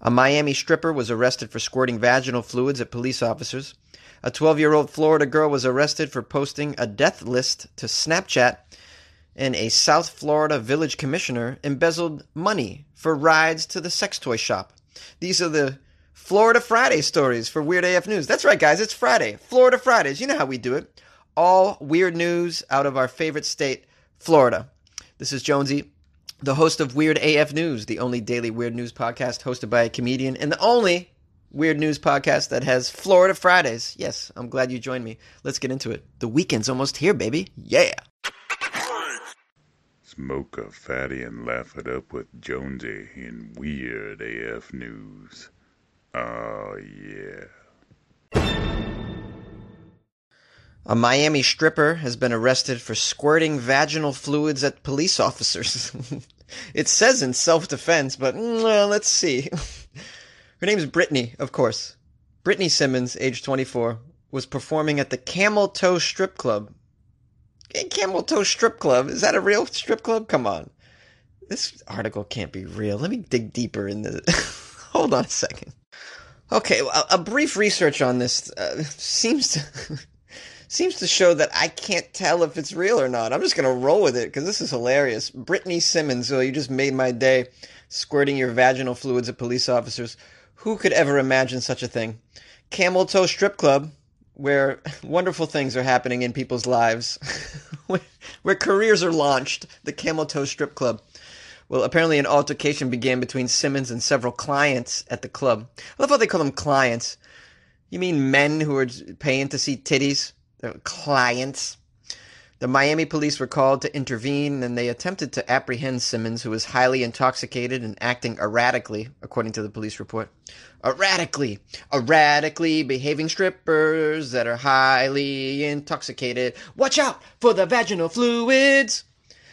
A Miami stripper was arrested for squirting vaginal fluids at police officers. A 12 year old Florida girl was arrested for posting a death list to Snapchat. And a South Florida village commissioner embezzled money for rides to the sex toy shop. These are the Florida Friday stories for Weird AF News. That's right, guys, it's Friday. Florida Fridays. You know how we do it. All weird news out of our favorite state, Florida. This is Jonesy, the host of Weird AF News, the only daily weird news podcast hosted by a comedian, and the only weird news podcast that has Florida Fridays. Yes, I'm glad you joined me. Let's get into it. The weekend's almost here, baby. Yeah. Smoke a fatty and laugh it up with Jonesy in Weird AF News. Oh, yeah. A Miami stripper has been arrested for squirting vaginal fluids at police officers. it says in self defense, but mm, well, let's see. Her name's Brittany, of course. Brittany Simmons, age 24, was performing at the Camel Toe Strip Club. Camel Toe Strip Club? Is that a real strip club? Come on. This article can't be real. Let me dig deeper in the. Hold on a second. Okay, well, a brief research on this uh, seems to seems to show that I can't tell if it's real or not. I'm just gonna roll with it because this is hilarious. Brittany Simmons, oh, you just made my day, squirting your vaginal fluids at police officers. Who could ever imagine such a thing? Camel Toe Strip Club, where wonderful things are happening in people's lives, where careers are launched. The Camel Toe Strip Club. Well, apparently an altercation began between Simmons and several clients at the club. I love how they call them clients. You mean men who are paying to see titties? Clients. The Miami police were called to intervene and they attempted to apprehend Simmons, who was highly intoxicated and acting erratically, according to the police report. Erratically, erratically behaving strippers that are highly intoxicated. Watch out for the vaginal fluids!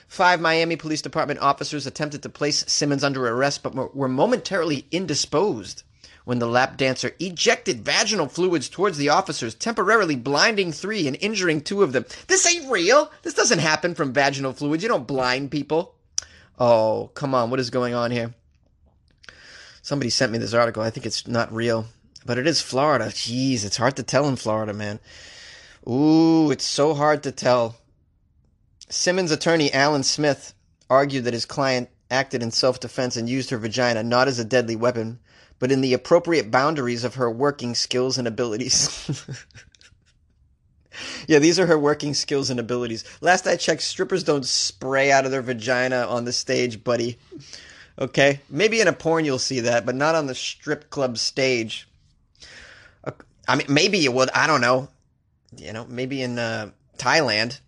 Five Miami Police Department officers attempted to place Simmons under arrest but were momentarily indisposed when the lap dancer ejected vaginal fluids towards the officers, temporarily blinding three and injuring two of them. This ain't real. This doesn't happen from vaginal fluids. You don't blind people. Oh, come on. What is going on here? Somebody sent me this article. I think it's not real, but it is Florida. Jeez, it's hard to tell in Florida, man. Ooh, it's so hard to tell. Simmons' attorney, Alan Smith, argued that his client acted in self defense and used her vagina not as a deadly weapon, but in the appropriate boundaries of her working skills and abilities. yeah, these are her working skills and abilities. Last I checked, strippers don't spray out of their vagina on the stage, buddy. Okay? Maybe in a porn you'll see that, but not on the strip club stage. I mean, maybe you would. I don't know. You know, maybe in uh, Thailand.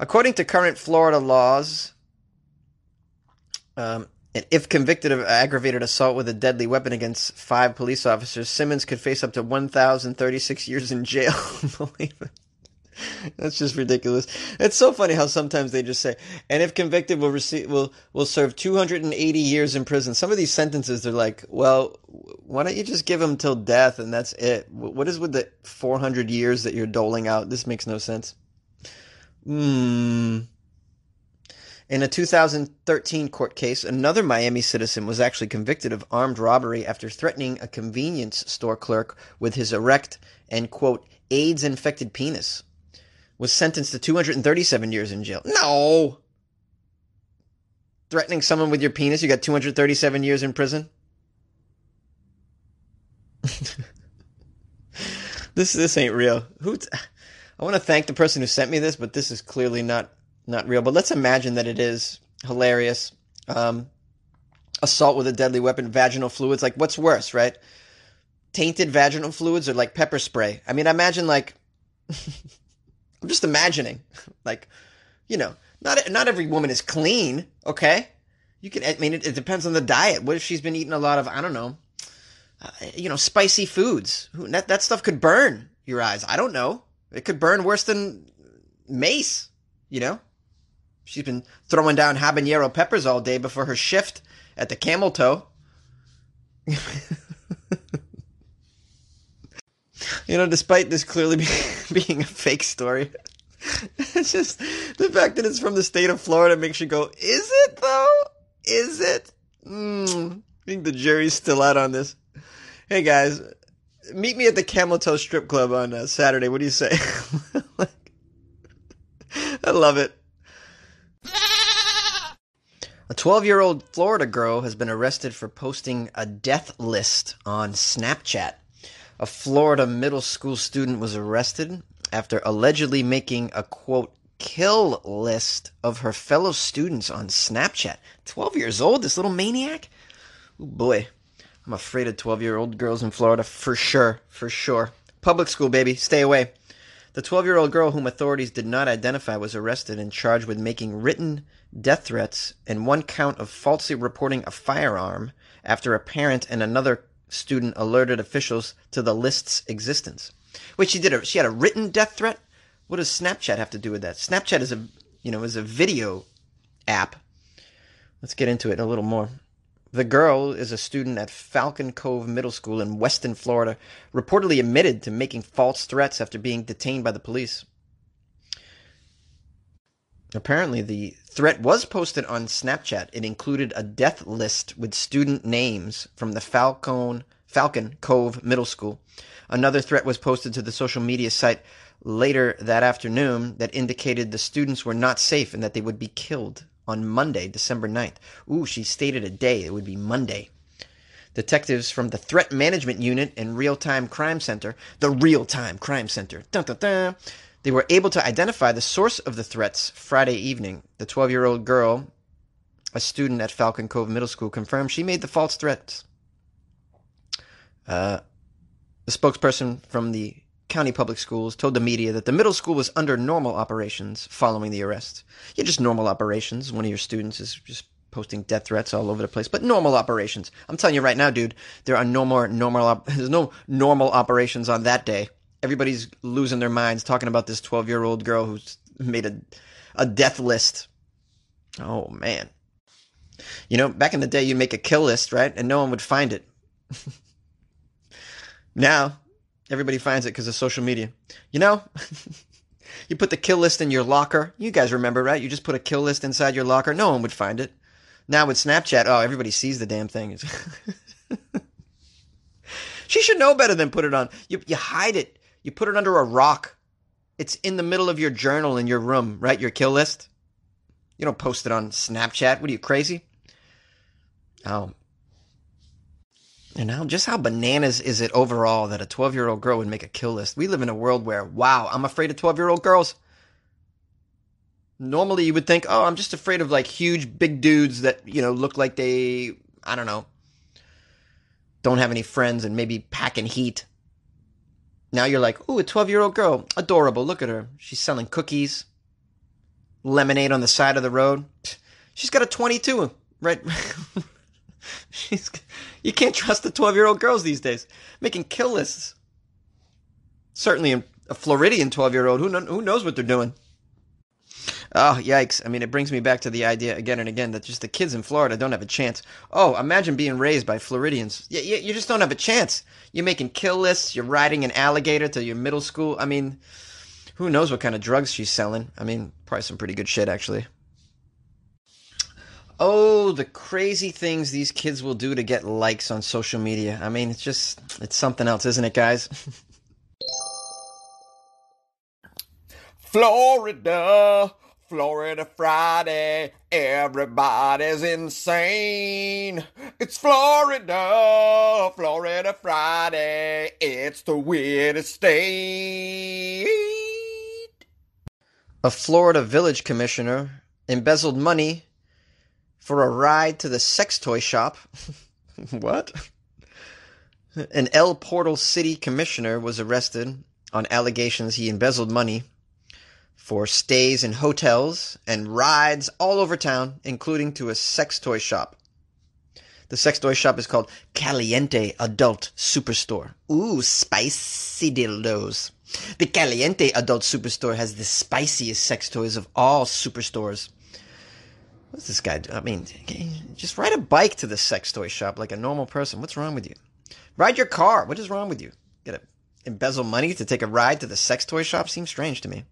According to current Florida laws, um, and if convicted of aggravated assault with a deadly weapon against five police officers, Simmons could face up to 1,036 years in jail. That's just ridiculous. It's so funny how sometimes they just say, and if convicted, will receive will will serve 280 years in prison. Some of these sentences, they're like, well, why don't you just give him till death and that's it? What is with the 400 years that you're doling out? This makes no sense. Hmm. In a 2013 court case, another Miami citizen was actually convicted of armed robbery after threatening a convenience store clerk with his erect and, quote, AIDS infected penis. Was sentenced to 237 years in jail. No! Threatening someone with your penis, you got 237 years in prison? this this ain't real. Who t- I want to thank the person who sent me this, but this is clearly not not real. But let's imagine that it is hilarious. Um, assault with a deadly weapon, vaginal fluids. Like, what's worse, right? Tainted vaginal fluids or like pepper spray? I mean, imagine like, I'm just imagining, like, you know, not not every woman is clean. Okay, you can. I mean, it, it depends on the diet. What if she's been eating a lot of I don't know, uh, you know, spicy foods? That that stuff could burn your eyes. I don't know. It could burn worse than mace. You know. She's been throwing down habanero peppers all day before her shift at the camel toe. you know, despite this clearly being a fake story, it's just the fact that it's from the state of Florida makes you go, is it though? Is it? Mm, think the jury's still out on this. Hey guys, meet me at the Camel Toe Strip Club on uh, Saturday. What do you say? I love it. A 12 year old Florida girl has been arrested for posting a death list on Snapchat. A Florida middle school student was arrested after allegedly making a quote kill list of her fellow students on Snapchat. 12 years old, this little maniac? Oh boy, I'm afraid of 12 year old girls in Florida for sure, for sure. Public school, baby, stay away. The 12 year old girl, whom authorities did not identify, was arrested and charged with making written death threats and one count of falsely reporting a firearm after a parent and another student alerted officials to the list's existence. Wait, she did a she had a written death threat? What does Snapchat have to do with that? Snapchat is a you know is a video app. Let's get into it a little more. The girl is a student at Falcon Cove Middle School in Weston, Florida, reportedly admitted to making false threats after being detained by the police. Apparently, the threat was posted on Snapchat. It included a death list with student names from the Falcon, Falcon Cove Middle School. Another threat was posted to the social media site later that afternoon that indicated the students were not safe and that they would be killed on Monday, December 9th. Ooh, she stated a day. It would be Monday. Detectives from the Threat Management Unit and Real Time Crime Center, the Real Time Crime Center, dun, dun, dun, they were able to identify the source of the threats Friday evening. The 12 year old girl, a student at Falcon Cove Middle School, confirmed she made the false threats. Uh, the spokesperson from the county public schools told the media that the middle school was under normal operations following the arrest. Yeah, just normal operations. One of your students is just posting death threats all over the place, but normal operations. I'm telling you right now, dude, there are no more normal. Op- there's no normal operations on that day. Everybody's losing their minds talking about this 12 year old girl who's made a a death list. Oh man. You know, back in the day, you make a kill list, right? And no one would find it. now, everybody finds it because of social media. You know, you put the kill list in your locker. You guys remember, right? You just put a kill list inside your locker. No one would find it. Now with Snapchat, oh, everybody sees the damn thing. she should know better than put it on. You, you hide it you put it under a rock. It's in the middle of your journal in your room, right? Your kill list. You don't post it on Snapchat. What are you, crazy? Oh. And now, just how bananas is it overall that a 12 year old girl would make a kill list? We live in a world where, wow, I'm afraid of 12 year old girls. Normally, you would think, oh, I'm just afraid of like huge, big dudes that, you know, look like they, I don't know, don't have any friends and maybe packing heat. Now you're like, ooh, a 12 year old girl. Adorable. Look at her. She's selling cookies, lemonade on the side of the road. She's got a 22, right? She's, you can't trust the 12 year old girls these days. Making kill lists. Certainly a Floridian 12 year old. Who, who knows what they're doing? Oh, yikes. I mean, it brings me back to the idea again and again that just the kids in Florida don't have a chance. Oh, imagine being raised by Floridians. You, you, you just don't have a chance. You're making kill lists, you're riding an alligator to your middle school. I mean, who knows what kind of drugs she's selling? I mean, probably some pretty good shit, actually. Oh, the crazy things these kids will do to get likes on social media. I mean, it's just, it's something else, isn't it, guys? Florida, Florida Friday, everybody's insane. It's Florida, Florida Friday, it's the weirdest state. A Florida village commissioner embezzled money for a ride to the sex toy shop. what? An El Portal City commissioner was arrested on allegations he embezzled money for stays in hotels and rides all over town, including to a sex toy shop. The sex toy shop is called Caliente Adult Superstore. Ooh, spicy dildos. The Caliente Adult Superstore has the spiciest sex toys of all superstores. What's this guy do? I mean, just ride a bike to the sex toy shop like a normal person. What's wrong with you? Ride your car. What is wrong with you? Get a embezzle money to take a ride to the sex toy shop? Seems strange to me.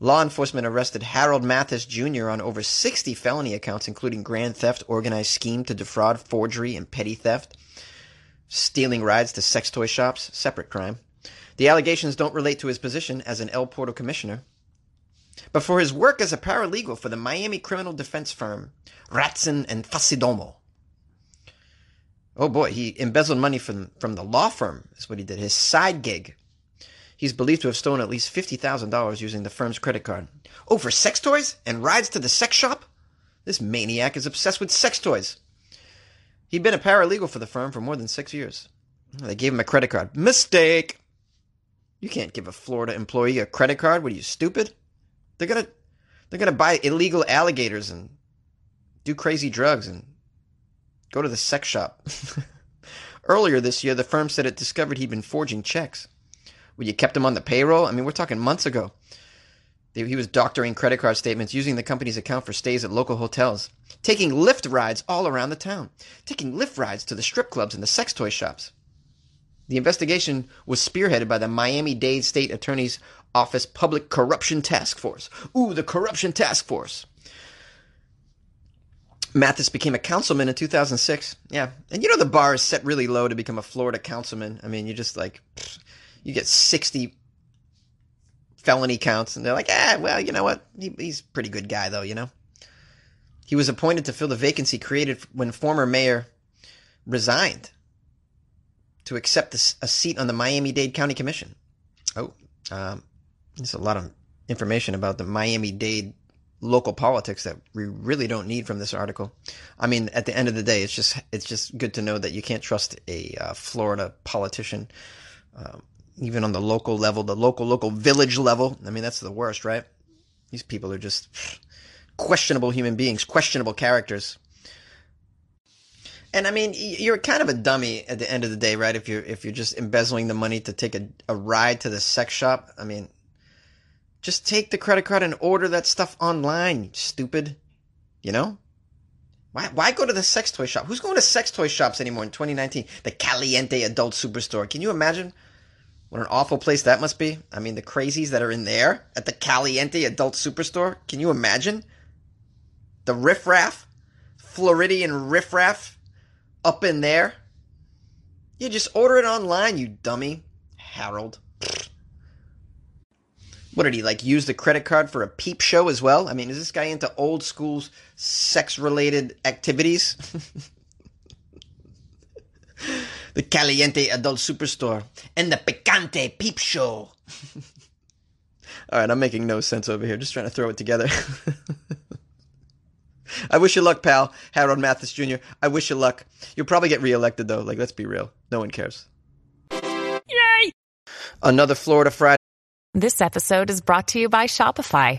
Law enforcement arrested Harold Mathis Jr. on over 60 felony accounts, including grand theft, organized scheme to defraud, forgery, and petty theft. Stealing rides to sex toy shops, separate crime. The allegations don't relate to his position as an El Portal commissioner, but for his work as a paralegal for the Miami criminal defense firm Ratzan and Faccidomo. Oh boy, he embezzled money from, from the law firm, is what he did, his side gig. He's believed to have stolen at least $50,000 using the firm's credit card. Oh, for sex toys and rides to the sex shop? This maniac is obsessed with sex toys. He'd been a paralegal for the firm for more than six years. They gave him a credit card. Mistake! You can't give a Florida employee a credit card. What are you, stupid? They're gonna they're gonna buy illegal alligators and do crazy drugs and go to the sex shop. Earlier this year, the firm said it discovered he'd been forging checks. Well, you kept him on the payroll? I mean, we're talking months ago. He was doctoring credit card statements, using the company's account for stays at local hotels, taking Lyft rides all around the town, taking Lyft rides to the strip clubs and the sex toy shops. The investigation was spearheaded by the Miami Dade State Attorney's Office Public Corruption Task Force. Ooh, the Corruption Task Force. Mathis became a councilman in 2006. Yeah. And you know, the bar is set really low to become a Florida councilman. I mean, you're just like, you get 60 felony counts, and they're like, ah, well, you know what? He, he's a pretty good guy, though, you know? He was appointed to fill the vacancy created when former mayor resigned to accept a seat on the Miami Dade County Commission. Oh, um, there's a lot of information about the Miami Dade local politics that we really don't need from this article. I mean, at the end of the day, it's just it's just good to know that you can't trust a uh, Florida politician, um, even on the local level, the local local village level. I mean, that's the worst, right? These people are just questionable human beings, questionable characters. And I mean, you're kind of a dummy at the end of the day, right? If you're if you're just embezzling the money to take a, a ride to the sex shop, I mean, just take the credit card and order that stuff online, stupid. You know? Why, why go to the sex toy shop? Who's going to sex toy shops anymore in 2019? The Caliente Adult Superstore. Can you imagine what an awful place that must be? I mean, the crazies that are in there at the Caliente Adult Superstore. Can you imagine? The riffraff, Floridian riffraff up in there. You just order it online, you dummy. Harold. What did he like use the credit card for a peep show as well? I mean, is this guy into old school sex related activities? the Caliente Adult Superstore and the Picante Peep Show. All right, I'm making no sense over here. Just trying to throw it together. I wish you luck, pal. Harold Mathis Jr. I wish you luck. You'll probably get reelected, though. Like, let's be real. No one cares. Yay! Another Florida Friday. This episode is brought to you by Shopify.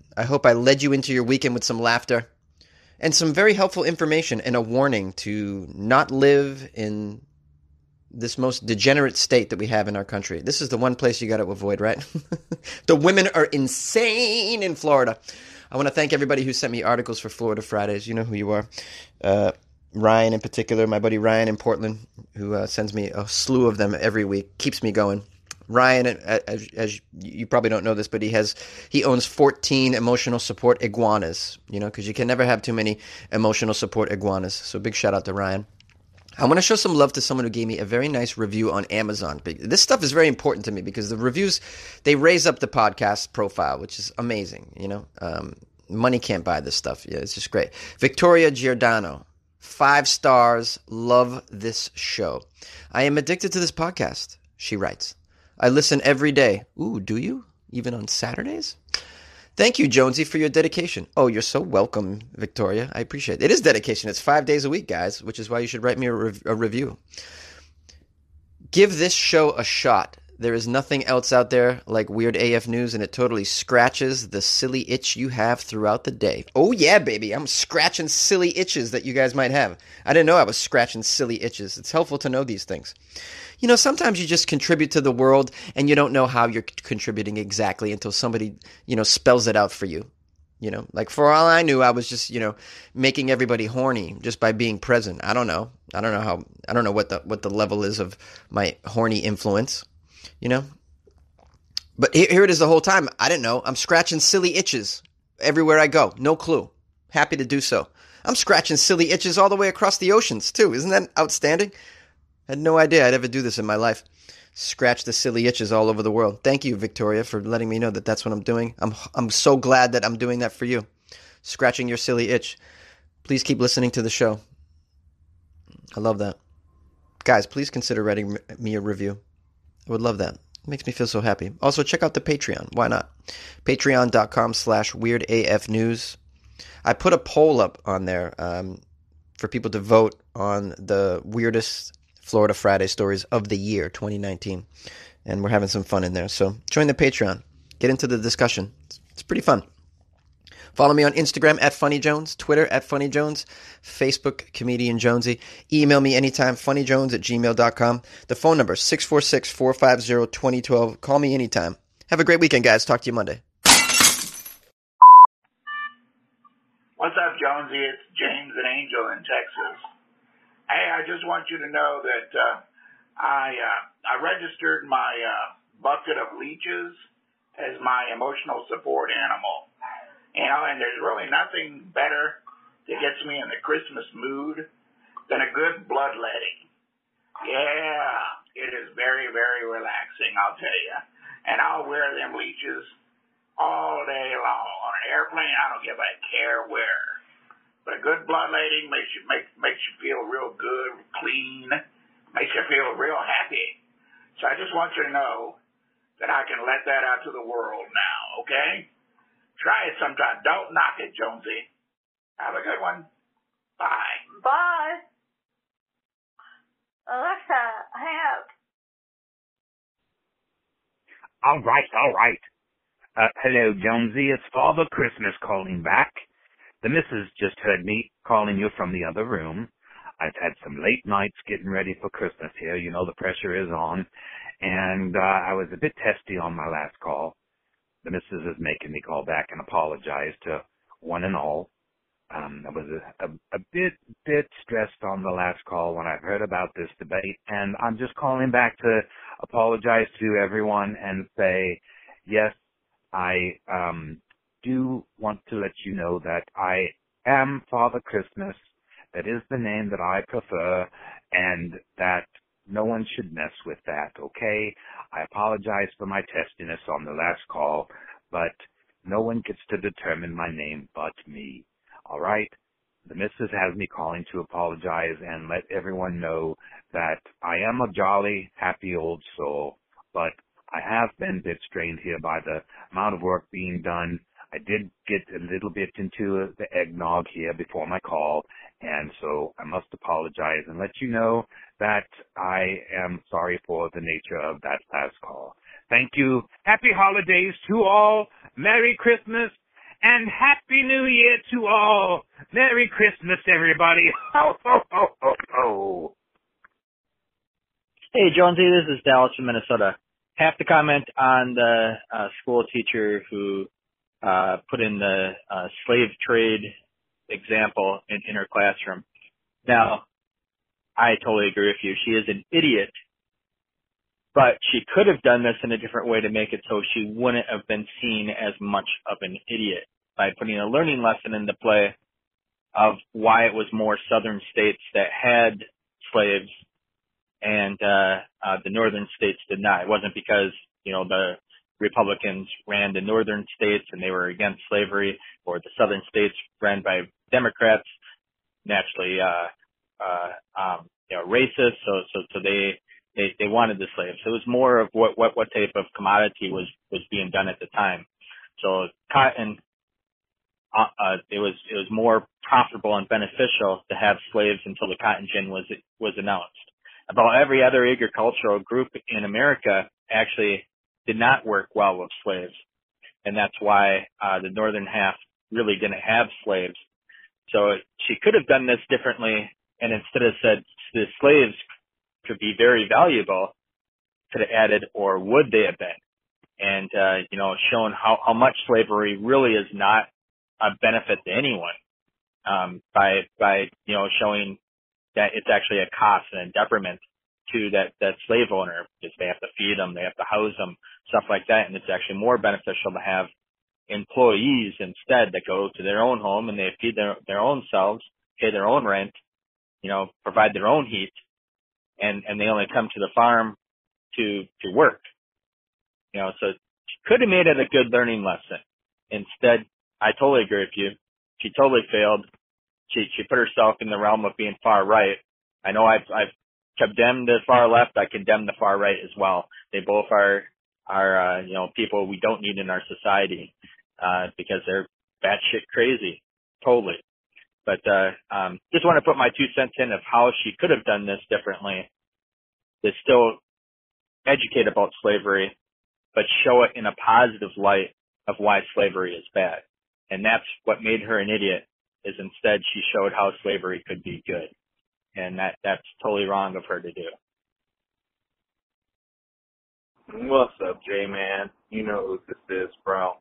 I hope I led you into your weekend with some laughter and some very helpful information and a warning to not live in this most degenerate state that we have in our country. This is the one place you got to avoid, right? the women are insane in Florida. I want to thank everybody who sent me articles for Florida Fridays. You know who you are. Uh, Ryan, in particular, my buddy Ryan in Portland, who uh, sends me a slew of them every week, keeps me going. Ryan, as, as, you probably don't know this, but he has he owns 14 emotional support iguanas. You know, because you can never have too many emotional support iguanas. So big shout out to Ryan. I want to show some love to someone who gave me a very nice review on Amazon. This stuff is very important to me because the reviews they raise up the podcast profile, which is amazing. You know, um, money can't buy this stuff. Yeah, it's just great. Victoria Giordano, five stars. Love this show. I am addicted to this podcast. She writes. I listen every day. Ooh, do you? Even on Saturdays? Thank you, Jonesy, for your dedication. Oh, you're so welcome, Victoria. I appreciate it. It is dedication. It's five days a week, guys, which is why you should write me a, rev- a review. Give this show a shot. There is nothing else out there like Weird AF News, and it totally scratches the silly itch you have throughout the day. Oh, yeah, baby. I'm scratching silly itches that you guys might have. I didn't know I was scratching silly itches. It's helpful to know these things. You know, sometimes you just contribute to the world and you don't know how you're contributing exactly until somebody, you know, spells it out for you. You know, like for all I knew, I was just, you know, making everybody horny just by being present. I don't know. I don't know how, I don't know what the, what the level is of my horny influence you know? But here it is the whole time. I didn't know. I'm scratching silly itches everywhere I go. No clue. Happy to do so. I'm scratching silly itches all the way across the oceans, too. Isn't that outstanding? Had no idea I'd ever do this in my life. Scratch the silly itches all over the world. Thank you, Victoria, for letting me know that that's what I'm doing. I'm, I'm so glad that I'm doing that for you. Scratching your silly itch. Please keep listening to the show. I love that. Guys, please consider writing me a review. I would love that. It makes me feel so happy. Also, check out the Patreon. Why not? Patreon.com slash weirdafnews. I put a poll up on there um, for people to vote on the weirdest Florida Friday stories of the year 2019. And we're having some fun in there. So join the Patreon. Get into the discussion. It's, pretty fun. Follow me on Instagram at Funny Jones, Twitter at Funny Jones, Facebook Comedian Jonesy. Email me anytime, funnyjones at gmail.com. The phone number 646 450 2012. Call me anytime. Have a great weekend, guys. Talk to you Monday. What's up, Jonesy? It's James and Angel in Texas. Hey, I just want you to know that uh, I uh, I registered my uh, bucket of leeches as my emotional support animal. You know, and there's really nothing better that gets me in the Christmas mood than a good bloodletting. Yeah, it is very, very relaxing, I'll tell you. And I'll wear them leeches all day long. On an airplane, I don't give a care where. But a good bloodletting makes you make makes you feel real good, clean, makes you feel real happy. So I just want you to know that I can let that out to the world now, okay? Try it sometime. Don't knock it, Jonesy. Have a good one. Bye. Bye. Alexa, hang up. All right, all right. Uh, hello, Jonesy. It's Father Christmas calling back. The missus just heard me calling you from the other room. I've had some late nights getting ready for Christmas here. You know the pressure is on. And uh, I was a bit testy on my last call the missus is making me call back and apologize to one and all. Um, I was a, a, a bit bit stressed on the last call when I heard about this debate, and I'm just calling back to apologize to everyone and say, yes, I um, do want to let you know that I am Father Christmas. That is the name that I prefer, and that no one should mess with that, okay? I apologize for my testiness on the last call, but no one gets to determine my name but me. Alright? The missus has me calling to apologize and let everyone know that I am a jolly, happy old soul, but I have been a bit strained here by the amount of work being done I did get a little bit into the eggnog here before my call, and so I must apologize and let you know that I am sorry for the nature of that last call. Thank you. Happy holidays to all. Merry Christmas and Happy New Year to all. Merry Christmas, everybody. Ho, ho, ho, ho, ho. Hey, Jonesy, this is Dallas from Minnesota. Have to comment on the uh, school teacher who uh, put in the uh, slave trade example in, in her classroom. Now, I totally agree with you. She is an idiot, but she could have done this in a different way to make it so she wouldn't have been seen as much of an idiot by putting a learning lesson into play of why it was more southern states that had slaves and uh, uh, the northern states did not. It wasn't because you know the Republicans ran the northern states and they were against slavery, or the southern states ran by Democrats, naturally, uh, uh, um, you know, racist. So, so, so they, they, they wanted the slaves. So it was more of what, what, what type of commodity was, was being done at the time. So cotton, uh, uh, it was, it was more profitable and beneficial to have slaves until the cotton gin was, was announced. about every other agricultural group in America actually did not work well with slaves. And that's why uh, the northern half really didn't have slaves. So she could have done this differently and instead of said the slaves could be very valuable, could have added or would they have been? And, uh, you know, shown how, how much slavery really is not a benefit to anyone, um, by, by, you know, showing that it's actually a cost and a detriment to that, that slave owner because they have to feed them, they have to house them, stuff like that. And it's actually more beneficial to have employees instead that go to their own home and they feed their, their own selves, pay their own rent, you know, provide their own heat and, and they only come to the farm to, to work. You know, so she could have made it a good learning lesson. Instead, I totally agree with you. She totally failed. She, she put herself in the realm of being far right. I know I've, I've condemned the far left. I condemn the far right as well. They both are, are, uh, you know, people we don't need in our society, uh, because they're batshit crazy. Totally. But, uh, um, just want to put my two cents in of how she could have done this differently to still educate about slavery, but show it in a positive light of why slavery is bad. And that's what made her an idiot is instead she showed how slavery could be good. And that, that's totally wrong of her to do. What's up, J-Man? You know who this is, bro.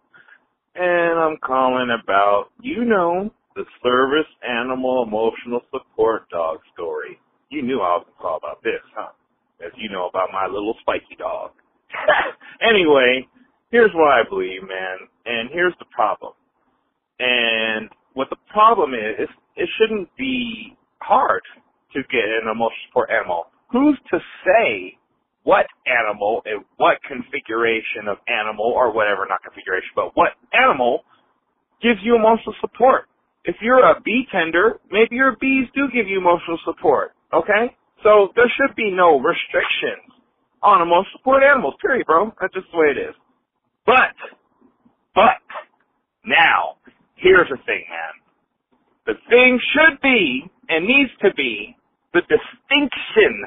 And I'm calling about, you know, the service animal emotional support dog story. You knew I was to call about this, huh? As you know about my little spiky dog. anyway, here's what I believe, man, and here's the problem. And what the problem is, it shouldn't be hard to get an emotional support animal. Who's to say what animal and what configuration of animal or whatever, not configuration, but what animal gives you emotional support? If you're a bee tender, maybe your bees do give you emotional support, okay? So there should be no restrictions on emotional support animals, period, bro. That's just the way it is. But, but, now, here's the thing, man. The thing should be, and needs to be, the distinction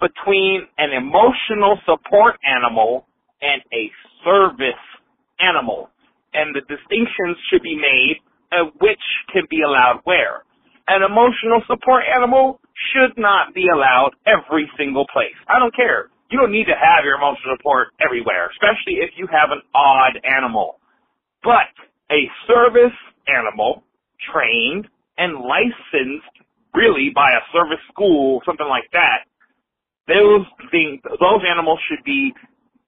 between an emotional support animal and a service animal. And the distinctions should be made of which can be allowed where. An emotional support animal should not be allowed every single place. I don't care. You don't need to have your emotional support everywhere, especially if you have an odd animal. But a service animal, trained and licensed really by a service school, something like that, those things, those animals should be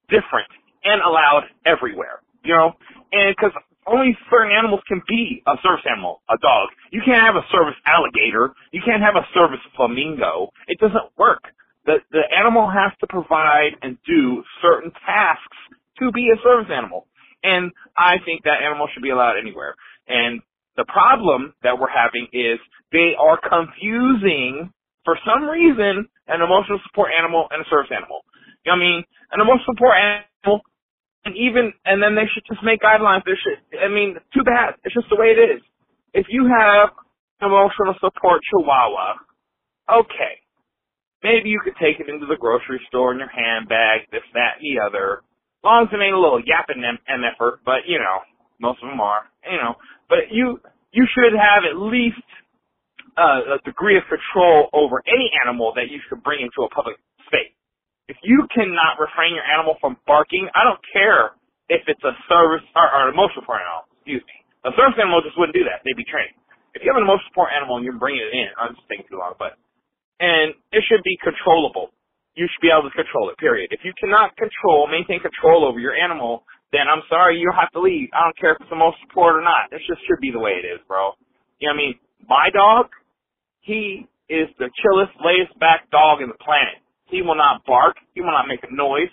different and allowed everywhere. You know, and because only certain animals can be a service animal, a dog. You can't have a service alligator. You can't have a service flamingo. It doesn't work. The the animal has to provide and do certain tasks to be a service animal. And I think that animal should be allowed anywhere. And the problem that we're having is they are confusing, for some reason, an emotional support animal and a service animal. You know what I mean? An emotional support animal and even and then they should just make guidelines. There should I mean, too bad. It's just the way it is. If you have emotional support chihuahua, okay. Maybe you could take it into the grocery store in your handbag, this, that, the other. Long as it ain't a little yapping MFer, but you know, most of them are, you know. But you, you should have at least uh, a degree of control over any animal that you should bring into a public space. If you cannot refrain your animal from barking, I don't care if it's a service or, or an emotional support animal. Excuse me. A service animal just wouldn't do that. They'd be trained. If you have an emotional support animal and you're bringing it in, I'm just taking too long, but and it should be controllable. You should be able to control it. Period. If you cannot control, maintain control over your animal, then I'm sorry, you'll have to leave. I don't care if it's emotional support or not. This just should be the way it is, bro. You know what I mean? My dog, he is the chillest, layest back dog in the planet. He will not bark. He will not make a noise.